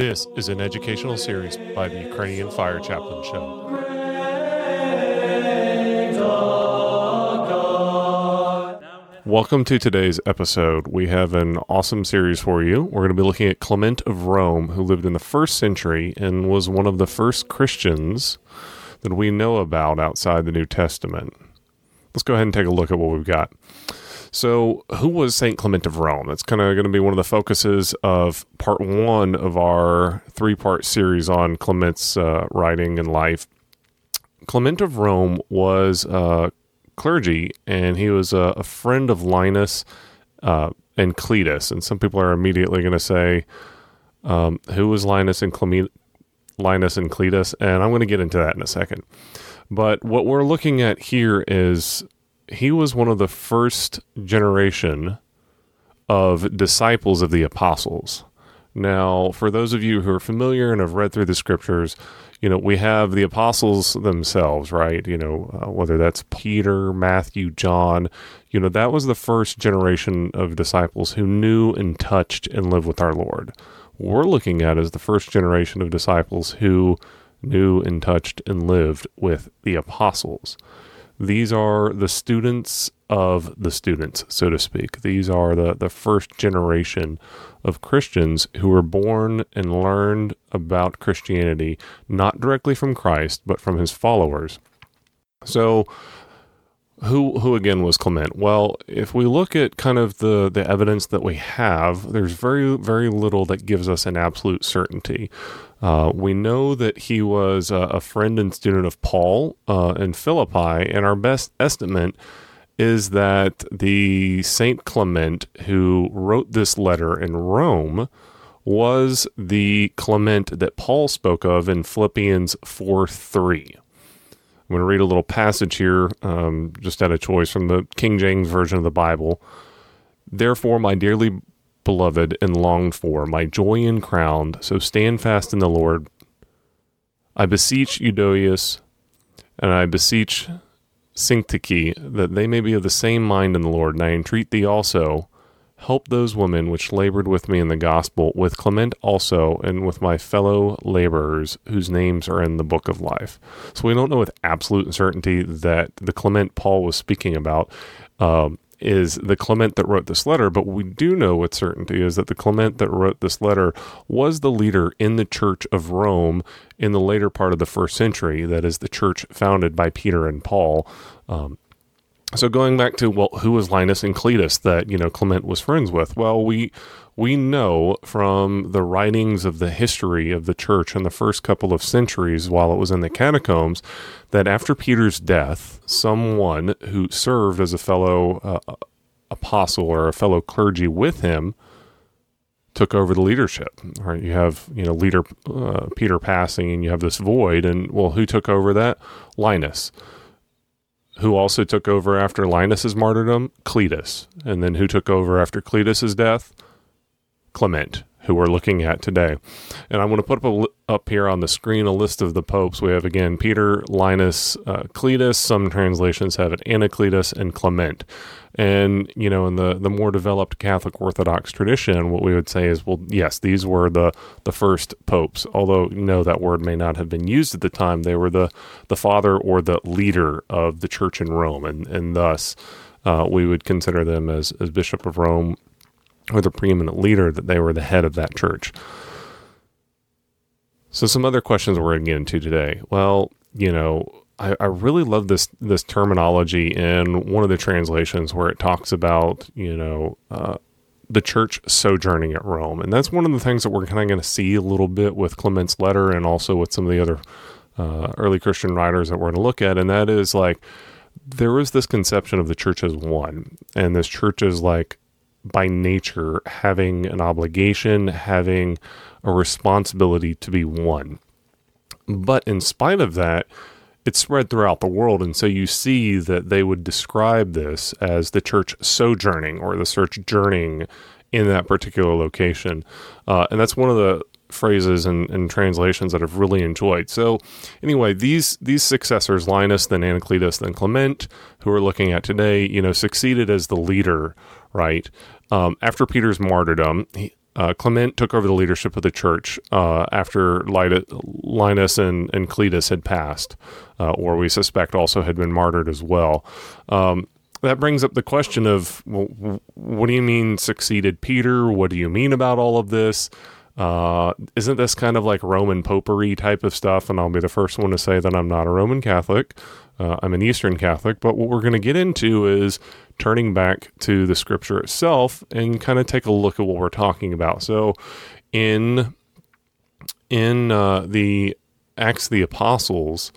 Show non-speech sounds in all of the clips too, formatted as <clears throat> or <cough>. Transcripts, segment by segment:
This is an educational series by the Ukrainian Fire Chaplain Show. Welcome to today's episode. We have an awesome series for you. We're going to be looking at Clement of Rome, who lived in the first century and was one of the first Christians that we know about outside the New Testament. Let's go ahead and take a look at what we've got. So, who was St. Clement of Rome? That's kind of going to be one of the focuses of part one of our three part series on Clement's uh, writing and life. Clement of Rome was uh, clergy, and he was a, a friend of Linus uh, and Cletus. And some people are immediately going to say, um, "Who was Linus and Clement?" Linus and Cletus, and I'm going to get into that in a second. But what we're looking at here is he was one of the first generation of disciples of the apostles. Now, for those of you who are familiar and have read through the scriptures, you know, we have the apostles themselves, right? You know, uh, whether that's Peter, Matthew, John, you know, that was the first generation of disciples who knew and touched and lived with our Lord. What we're looking at is the first generation of disciples who knew and touched and lived with the apostles. These are the students of the students, so to speak. These are the, the first generation of Christians who were born and learned about Christianity, not directly from Christ, but from his followers. So, who who again was Clement? Well, if we look at kind of the the evidence that we have, there's very very little that gives us an absolute certainty. Uh, we know that he was a, friend and student of Paul uh, in Philippi, and our best estimate is that the Saint Clement who wrote this letter in Rome was the Clement that Paul spoke of in Philippians 4 3. I'm going to read a little passage here, um, just out of choice from the King James Version of the Bible. Therefore, my dearly beloved and longed for, my joy and crown, so stand fast in the Lord. I beseech Euodias, and I beseech Syntyche, that they may be of the same mind in the Lord, and I entreat thee also, help those women which labored with me in the gospel, with Clement also, and with my fellow laborers whose names are in the book of life. So we don't know with absolute certainty that the Clement Paul was speaking about um, is the Clement that wrote this letter, but we do know with certainty is that the Clement that wrote this letter was the leader in the Church of Rome in the later part of the first century. That is the church founded by Peter and Paul. Um, so going back to well, who was Linus and Cletus that you know Clement was friends with? Well, we we know from the writings of the history of the church in the first couple of centuries while it was in the catacombs that after Peter's death, someone who served as a fellow uh, apostle or a fellow clergy with him took over the leadership. Right? You have you know leader uh, Peter passing, and you have this void, and well, who took over that? Linus who also took over after Linus's martyrdom? Cletus. And then who took over after Cletus's death? Clement, who we're looking at today. And I'm going to put up, a, up here on the screen a list of the popes. We have again Peter, Linus, uh, Cletus. Some translations have it Anacletus and Clement. And you know, in the the more developed Catholic Orthodox tradition, what we would say is, well, yes, these were the the first popes. Although know that word may not have been used at the time, they were the the father or the leader of the Church in Rome, and and thus. Uh, we would consider them as, as Bishop of Rome or the preeminent leader, that they were the head of that church. So, some other questions we're going to get into today. Well, you know, I, I, really love this this terminology in one of the translations where it talks about, you know, uh, the church sojourning at Rome, and that's one of the things that we're kind of going to see a little bit with Clement's letter, and also with some of the other uh, early Christian writers that we're going to look at, and that is like there was this conception of the church as one, and this church is like by nature having an obligation, having a responsibility to be one. But in spite of that, it's spread throughout the world. And so you see that they would describe this as the church sojourning or the church journeying in that particular location. Uh, and that's one of the phrases and, and, translations that I've really enjoyed. So, anyway, these these successors, Linus, then Anacletus, then Clement, who we're looking at today, you know, succeeded as the leader right? Um, after Peter's martyrdom, he, uh, Clement took over the leadership of the church uh, after Linus and, and Cletus had passed, uh, or we suspect also had been martyred as well. Um, that brings up the question of well, what do you mean succeeded Peter? What do you mean about all of this? Uh, isn't this kind of like Roman popery type of stuff? And I'll be the first one to say that I'm not a Roman Catholic. Uh, I'm an Eastern Catholic. But what we're going to get into is turning back to the scripture itself and kind of take a look at what we're talking about. So, in in uh, the Acts of the Apostles,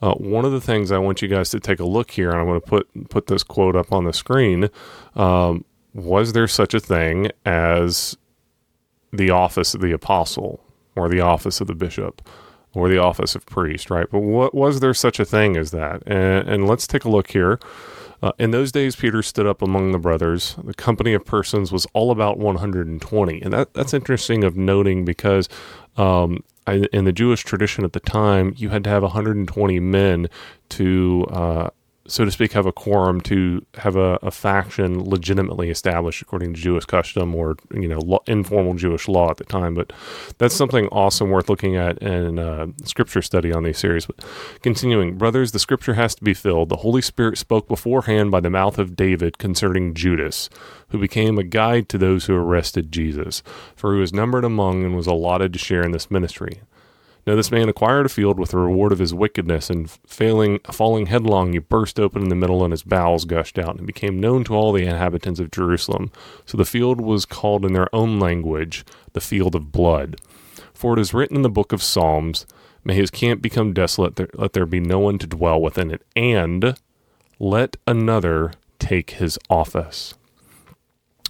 uh, one of the things I want you guys to take a look here, and I'm going to put put this quote up on the screen. Um, was there such a thing as the office of the apostle, or the office of the bishop, or the office of priest? Right, but what was there such a thing as that? And, and let's take a look here. Uh, in those days, Peter stood up among the brothers. The company of persons was all about 120, and that that's interesting of noting because um, I, in the Jewish tradition at the time, you had to have 120 men to uh, so to speak, have a quorum to have a, a, faction legitimately established according to Jewish custom or you know lo- informal Jewish law at the time. But that's something awesome worth looking at in uh, scripture study on these series. But continuing, brothers, the scripture has to be filled. The Holy Spirit spoke beforehand by the mouth of David concerning Judas, who became a guide to those who arrested Jesus, for he was numbered among and was allotted to share in this ministry. Now this man acquired a field with the reward of his wickedness, and failing, falling headlong, he burst open in the middle, and his bowels gushed out, and became known to all the inhabitants of Jerusalem. So the field was called in their own language the field of blood. For it is written in the book of Psalms, May his camp become desolate, let there be no one to dwell within it, and let another take his office.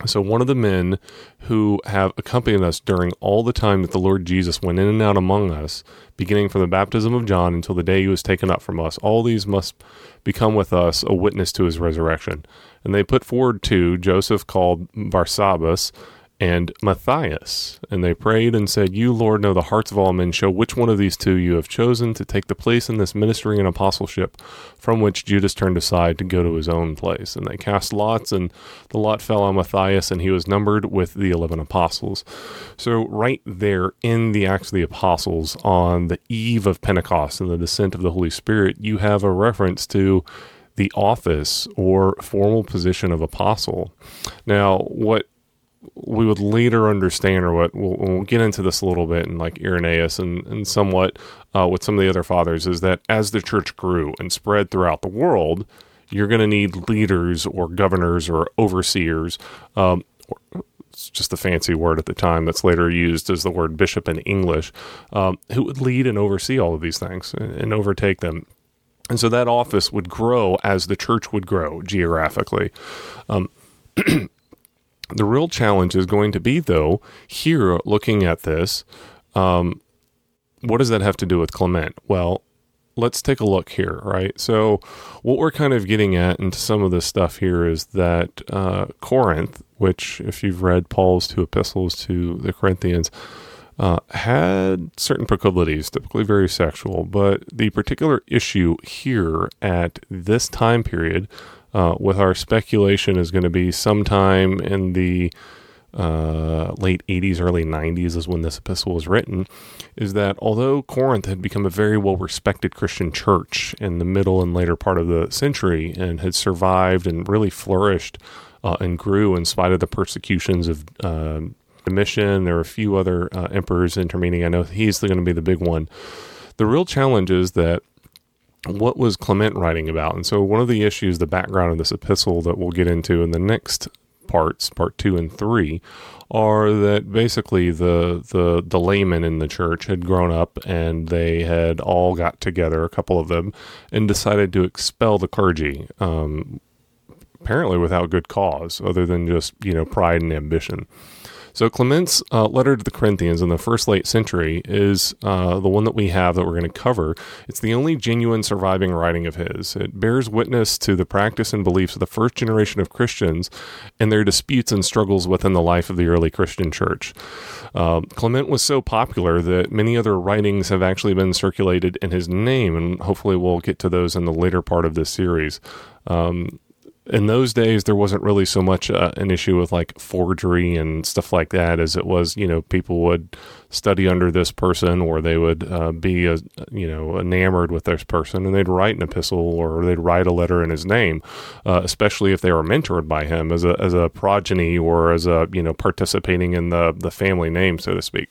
So, one of the men who have accompanied us during all the time that the Lord Jesus went in and out among us, beginning from the baptism of John until the day he was taken up from us, all these must become with us a witness to his resurrection. And they put forward two Joseph called Barsabbas, and Matthias. And they prayed and said, You, Lord, know the hearts of all men. Show which one of these two you have chosen to take the place in this ministry and apostleship from which Judas turned aside to go to his own place. And they cast lots, and the lot fell on Matthias, and he was numbered with the 11 apostles. So, right there in the Acts of the Apostles, on the eve of Pentecost and the descent of the Holy Spirit, you have a reference to the office or formal position of apostle. Now, what we would later understand, or what we'll, we'll, get into this a little bit, and like Irenaeus and, and somewhat uh, with some of the other fathers, is that as the church grew and spread throughout the world, you're going to need leaders or governors or overseers. Um, it's just a fancy word at the time that's later used as the word bishop in English, um, who would lead and oversee all of these things and, and overtake them. And so that office would grow as the church would grow geographically. Um, <clears throat> The real challenge is going to be, though, here looking at this, um, what does that have to do with Clement? Well, let's take a look here, right? So, what we're kind of getting at into some of this stuff here is that uh, Corinth, which, if you've read Paul's two epistles to the Corinthians, uh, had certain proclivities, typically very sexual, but the particular issue here at this time period uh, with our speculation is going to be sometime in the uh, late 80s, early 90s is when this epistle was written, is that although Corinth had become a very well respected Christian church in the middle and later part of the century and had survived and really flourished uh, and grew in spite of the persecutions of um, Domitian, there were a few other uh, emperors intervening. I know he's going to be the big one. The real challenge is that what was Clement writing about? And so, one of the issues, the background of this epistle that we'll get into in the next parts, part two and three, are that basically the the the laymen in the church had grown up and they had all got together, a couple of them, and decided to expel the clergy. Um, apparently, without good cause, other than just you know pride and ambition. So Clement's uh, letter to the Corinthians in the first late century is uh, the one that we have that we're going to cover. It's the only genuine surviving writing of his. It bears witness to the practice and beliefs of the first generation of Christians and their disputes and struggles within the life of the early Christian church. Uh, Clement was so popular that many other writings have actually been circulated in his name, and hopefully we'll get to those in the later part of this series. Um, in those days there wasn't really so much uh, an issue with like forgery and stuff like that as it was you know people would study under this person or they would uh, be a, you know enamored with this person and they'd write an epistle or they'd write a letter in his name uh, especially if they were mentored by him as a as a progeny or as a you know participating in the the family name so to speak.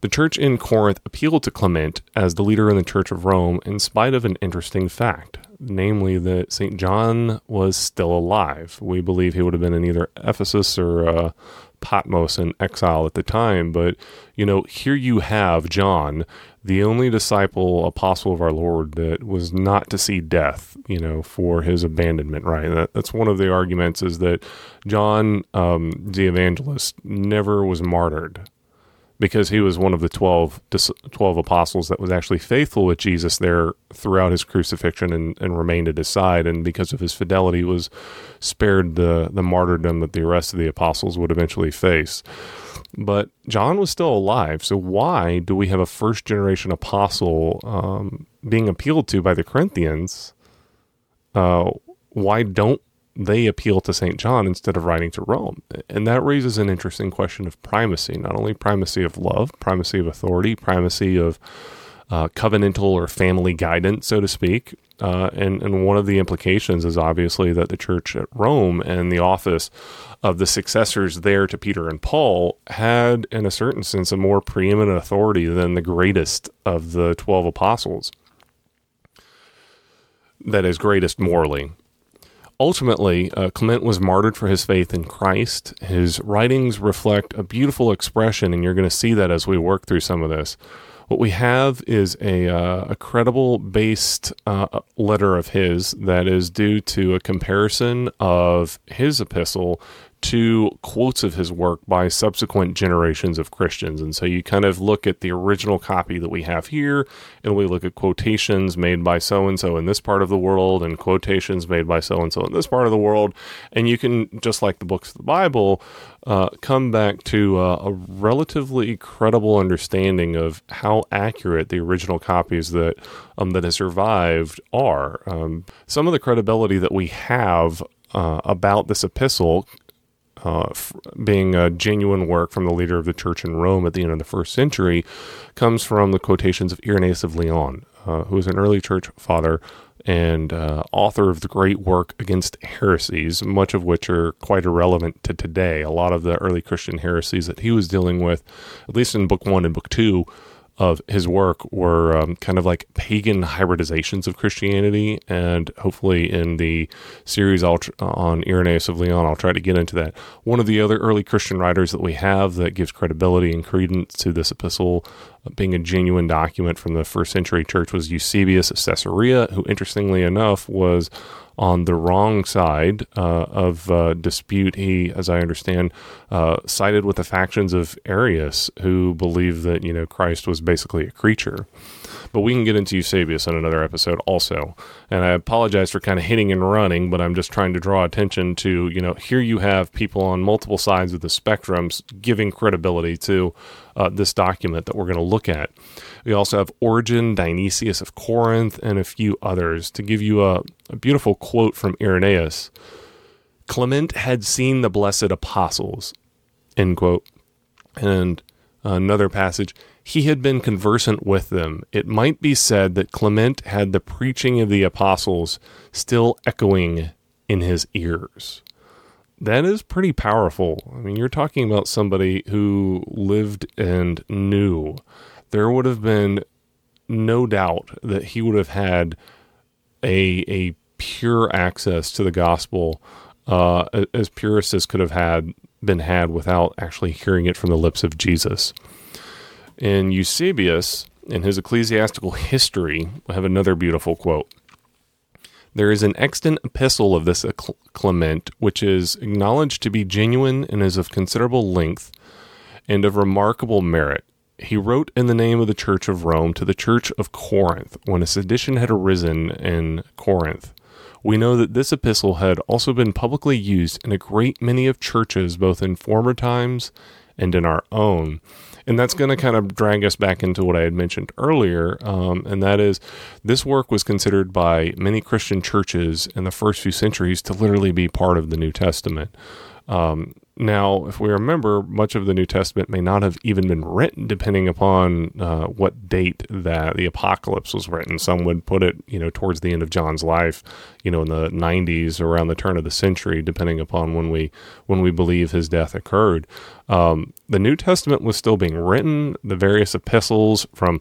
The church in Corinth appealed to Clement as the leader in the Church of Rome in spite of an interesting fact namely that St. John was still alive. We believe he would have been in either Ephesus or uh, Patmos in exile at the time. But, you know, here you have John, the only disciple, apostle of our Lord that was not to see death, you know, for his abandonment, right? That, that's one of the arguments is that John, um, the evangelist, never was martyred because he was one of the 12, 12 apostles that was actually faithful with Jesus there throughout his crucifixion and, and remained at his side. And because of his fidelity, was spared the, the martyrdom that the rest of the apostles would eventually face. But John was still alive. So why do we have a first generation apostle um, being appealed to by the Corinthians? Uh, why don't they appeal to St. John instead of writing to Rome. And that raises an interesting question of primacy, not only primacy of love, primacy of authority, primacy of uh, covenantal or family guidance, so to speak. Uh, and, and one of the implications is obviously that the church at Rome and the office of the successors there to Peter and Paul had, in a certain sense, a more preeminent authority than the greatest of the 12 apostles. That is, greatest morally. Ultimately, uh, Clement was martyred for his faith in Christ. His writings reflect a beautiful expression, and you're going to see that as we work through some of this. What we have is a, uh, a credible based uh, letter of his that is due to a comparison of his epistle to quotes of his work by subsequent generations of Christians. And so you kind of look at the original copy that we have here, and we look at quotations made by so and so in this part of the world, and quotations made by so and so in this part of the world. And you can, just like the books of the Bible, uh, come back to uh, a relatively credible understanding of how accurate the original copies that um, that have survived are. Um, some of the credibility that we have uh, about this epistle uh, f- being a genuine work from the leader of the church in Rome at the end of the first century, comes from the quotations of Irenaeus of Lyon, uh, an early church father and uh, author of the great work against heresies, much of which are quite irrelevant to today. A lot of the early Christian heresies that he was dealing with, at least in book one and book two, of his work were um, kind of like pagan hybridizations of Christianity. And hopefully, in the series tr- on Irenaeus of Lyon, I'll try to get into that. One of the other early Christian writers that we have that gives credibility and credence to this epistle being a genuine document from the first century church was Eusebius of Caesarea, who, interestingly enough, was on the wrong side uh, of uh, dispute. He, as I understand, uh, sided with the factions of Arius, who believed that you know Christ was basically a creature. But we can get into Eusebius in another episode also. And I apologize for kind of hitting and running, but I'm just trying to draw attention to, you know, here you have people on multiple sides of the spectrums giving credibility to uh, this document that we're going to look at. We also have Origen, Dionysius of Corinth, and a few others. To give you a, a beautiful quote from Irenaeus Clement had seen the blessed apostles, end quote. And another passage, he had been conversant with them. It might be said that Clement had the preaching of the apostles still echoing in his ears. That is pretty powerful. I mean, you're talking about somebody who lived and knew. There would have been no doubt that he would have had a a pure access to the gospel uh, as pure as could have had been had without actually hearing it from the lips of Jesus. In Eusebius, in his ecclesiastical history, have another beautiful quote. There is an extant epistle of this Clement, which is acknowledged to be genuine and is of considerable length and of remarkable merit. He wrote in the name of the Church of Rome to the Church of Corinth when a sedition had arisen in Corinth. We know that this epistle had also been publicly used in a great many of churches, both in former times and in our own. And that's going to kind of drag us back into what I had mentioned earlier, um, and that is this work was considered by many Christian churches in the first few centuries to literally be part of the New Testament. Um, now, if we remember, much of the New Testament may not have even been written, depending upon uh, what date that the apocalypse was written. Some would put it, you know, towards the end of John's life, you know, in the 90s, around the turn of the century, depending upon when we when we believe his death occurred. Um, the New Testament was still being written. The various epistles from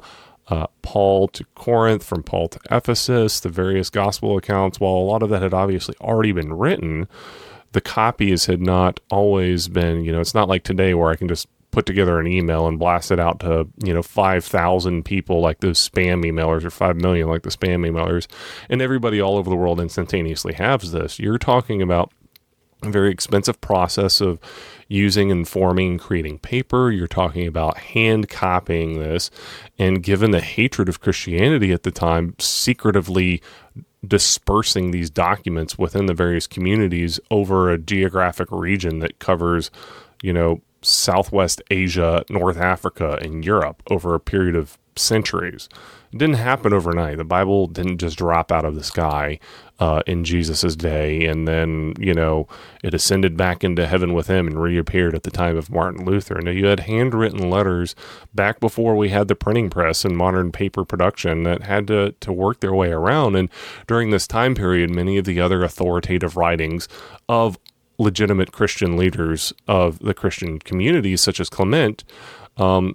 uh, Paul to Corinth, from Paul to Ephesus, the various gospel accounts, while a lot of that had obviously already been written the copies had not always been, you know, it's not like today where I can just put together an email and blast it out to, you know, 5,000 people like those spam emailers or 5 million like the spam emailers. And everybody all over the world instantaneously has this. You're talking about a very expensive process of using and forming creating paper. You're talking about hand copying this. And given the hatred of Christianity at the time, secretively dispersing these documents within the various communities over a geographic region that covers, you know, Southwest Asia, North Africa, and Europe over a period of centuries. It didn't happen overnight. The Bible didn't just drop out of the sky uh, in Jesus's day, and then you know it ascended back into heaven with him and reappeared at the time of Martin Luther. Now you had handwritten letters back before we had the printing press and modern paper production that had to to work their way around. And during this time period, many of the other authoritative writings of legitimate Christian leaders of the Christian communities, such as Clement, um,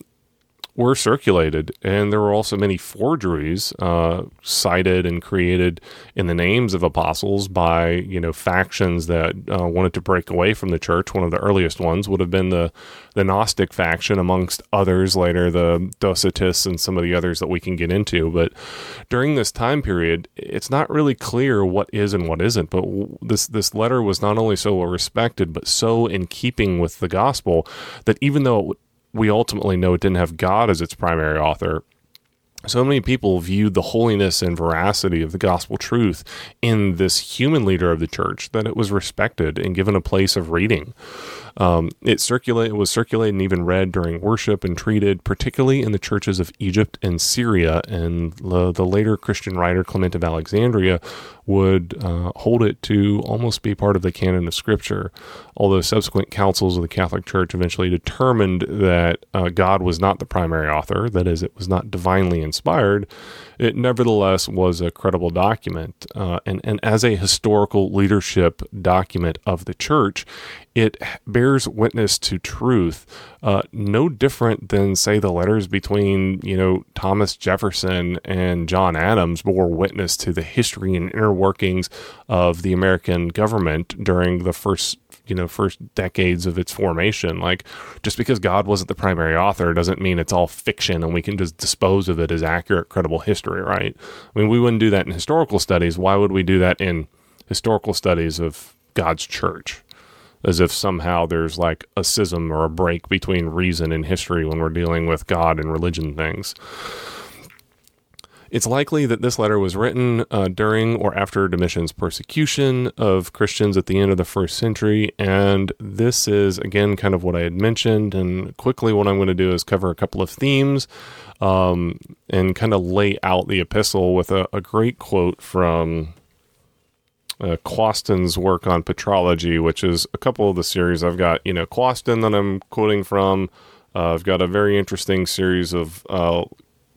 were circulated, and there were also many forgeries uh, cited and created in the names of apostles by you know factions that uh, wanted to break away from the church. One of the earliest ones would have been the the Gnostic faction, amongst others. Later, the Docetists and some of the others that we can get into. But during this time period, it's not really clear what is and what isn't. But this this letter was not only so well respected, but so in keeping with the gospel that even though it we ultimately know it didn't have God as its primary author. So many people viewed the holiness and veracity of the gospel truth in this human leader of the church that it was respected and given a place of reading. Um, it circulated, was circulated and even read during worship and treated, particularly in the churches of Egypt and Syria. And the, the later Christian writer Clement of Alexandria would uh, hold it to almost be part of the canon of Scripture. Although subsequent councils of the Catholic Church eventually determined that uh, God was not the primary author, that is, it was not divinely inspired, it nevertheless was a credible document. Uh, and, and as a historical leadership document of the church, it bears witness to truth, uh, no different than, say, the letters between, you know, Thomas Jefferson and John Adams bore witness to the history and inner workings of the American government during the first you know first decades of its formation. Like just because god wasn't the primary author doesn't mean it's all fiction and we can just dispose of it as accurate credible history right? I mean we wouldn't do that in historical studies. Why would we do that in historical studies of god's church? As if somehow there's like a schism or a break between reason and history when we're dealing with God and religion things. It's likely that this letter was written uh, during or after Domitian's persecution of Christians at the end of the first century. And this is, again, kind of what I had mentioned. And quickly, what I'm going to do is cover a couple of themes um, and kind of lay out the epistle with a, a great quote from uh, work on patrology, which is a couple of the series I've got. You know, Quasten that I'm quoting from. Uh, I've got a very interesting series of uh,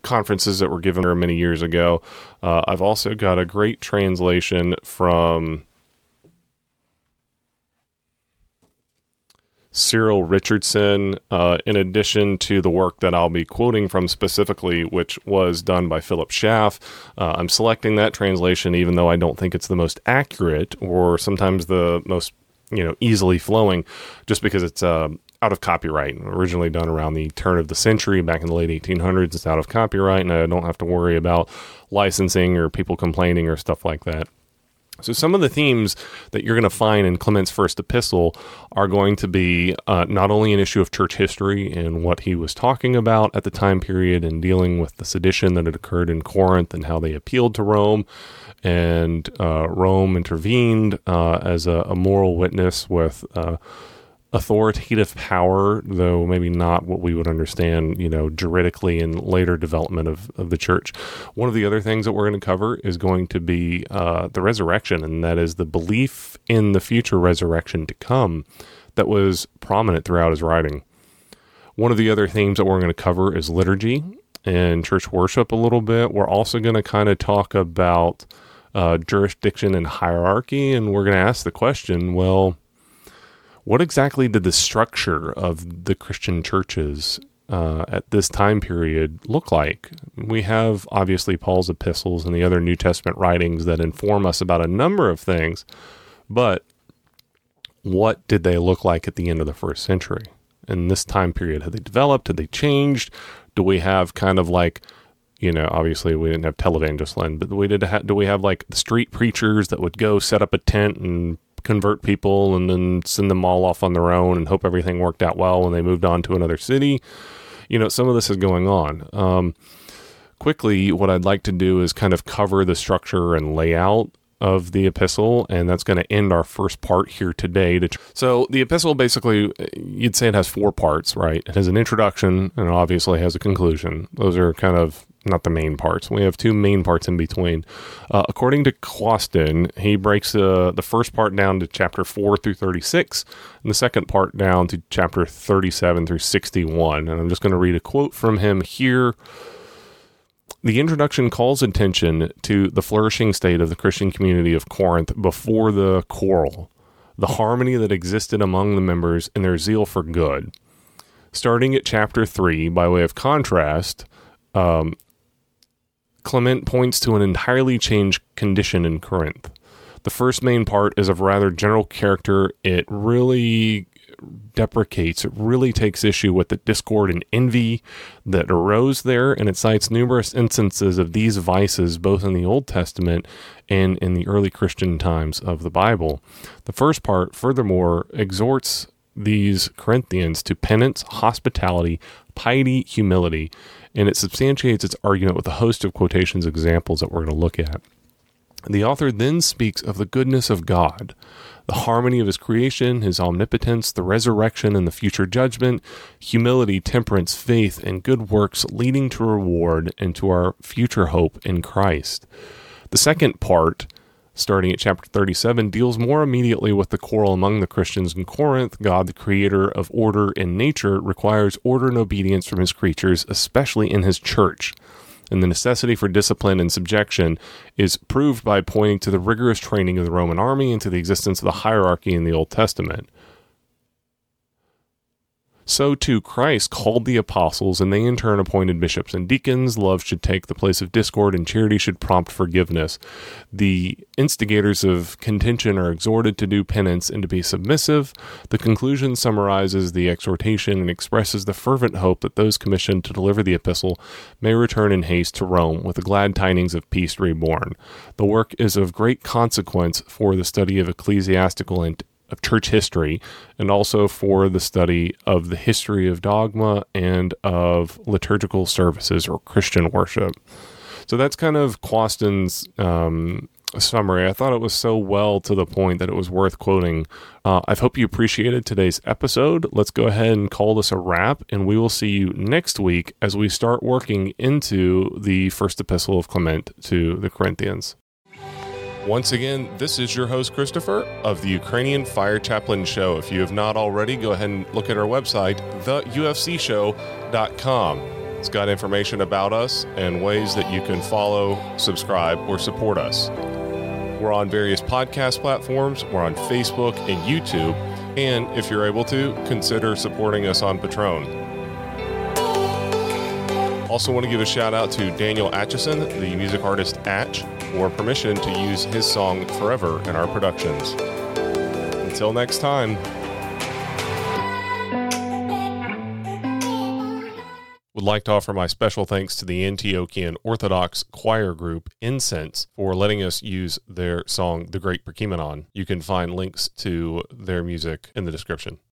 conferences that were given her many years ago. Uh, I've also got a great translation from Cyril Richardson, uh, in addition to the work that I'll be quoting from specifically, which was done by Philip Schaff. Uh, I'm selecting that translation, even though I don't think it's the most accurate or sometimes the most you know easily flowing, just because it's uh, out of copyright. Originally done around the turn of the century, back in the late 1800s, it's out of copyright, and I don't have to worry about licensing or people complaining or stuff like that. So, some of the themes that you're going to find in Clement's first epistle are going to be uh, not only an issue of church history and what he was talking about at the time period and dealing with the sedition that had occurred in Corinth and how they appealed to Rome, and uh, Rome intervened uh, as a, a, moral witness with uh, authoritative power, though maybe not what we would understand, you know, juridically in later development of, of the church. One of the other things that we're going to cover is going to be uh, the resurrection, and that is the belief in the future resurrection to come that was prominent throughout his writing. One of the other themes that we're going to cover is liturgy and church worship a little bit. We're also going to kind of talk about uh, jurisdiction and hierarchy, and we're going to ask the question well, what exactly did the structure of the Christian churches uh, at this time period look like? We have obviously Paul's epistles and the other New Testament writings that inform us about a number of things, but what did they look like at the end of the first century? In this time period, had they developed? Had they changed? Do we have kind of like, you know, obviously we didn't have televangelists then, but we did. Ha- do we have like the street preachers that would go set up a tent and convert people and then send them all off on their own and hope everything worked out well when they moved on to another city. You know, some of this is going on. Um, quickly, what I'd like to do is kind of cover the structure and layout of the epistle, and that's going to end our first part here today. So, the epistle basically, you'd say it has four parts, right? It has an introduction and obviously has a conclusion. Those are kind of not the main parts. We have two main parts in between. Uh, according to Quasten, he breaks uh, the first part down to chapter 4 through 36, and the second part down to chapter 37 through 61. And I'm just going to read a quote from him here. The introduction calls attention to the flourishing state of the Christian community of Corinth before the quarrel, the harmony that existed among the members, and their zeal for good. Starting at chapter 3, by way of contrast, um, Clement points to an entirely changed condition in Corinth. The first main part is of rather general character. It really deprecates, it really takes issue with the discord and envy that arose there, and it cites numerous instances of these vices both in the Old Testament and in the early Christian times of the Bible. The first part, furthermore, exhorts these Corinthians to penance, hospitality, piety, humility, and it substantiates its argument with a host of quotations examples that we're going to look at. The author then speaks of the goodness of God, the harmony of his creation, his omnipotence, the resurrection and the future judgment, humility, temperance, faith, and good works leading to reward and to our future hope in Christ. The second part starting at chapter 37, deals more immediately with the quarrel among the Christians in Corinth. God, the creator of order and nature, requires order and obedience from his creatures, especially in his church. And the necessity for discipline and subjection is proved by pointing to the rigorous training of the Roman army and to the existence of the hierarchy in the Old Testament. So too Christ called the apostles, and they in turn appointed bishops and deacons. Love should take the place of discord, and charity should prompt forgiveness. The instigators of contention are exhorted to do penance and to be submissive. The conclusion summarizes the exhortation and expresses the fervent hope that those commissioned to deliver the epistle may return in haste to Rome with the glad tidings of peace reborn. The work is of great consequence for the study of ecclesiastical and of church history and also for the study of the history of dogma and of liturgical services or Christian worship. So that's kind of Quasten's um, summary. I thought it was so well to the point that it was worth quoting. Uh, I hope you appreciated today's episode. Let's go ahead and call this a wrap, and we will see you next week as we start working into the first epistle of Clement to the Corinthians. Once again, this is your host, Christopher, of the Ukrainian Fire Chaplain Show. If you have not already, go ahead and look at our website, theufcshow.com. It's got information about us and ways that you can follow, subscribe, or support us. We're on various podcast platforms, we're on Facebook and YouTube, and if you're able to, consider supporting us on Patreon. Also, want to give a shout out to Daniel Atchison, the music artist Atch, for permission to use his song Forever in our productions. Until next time. Would like to offer my special thanks to the Antiochian Orthodox choir group Incense for letting us use their song The Great Prokeimenon. You can find links to their music in the description.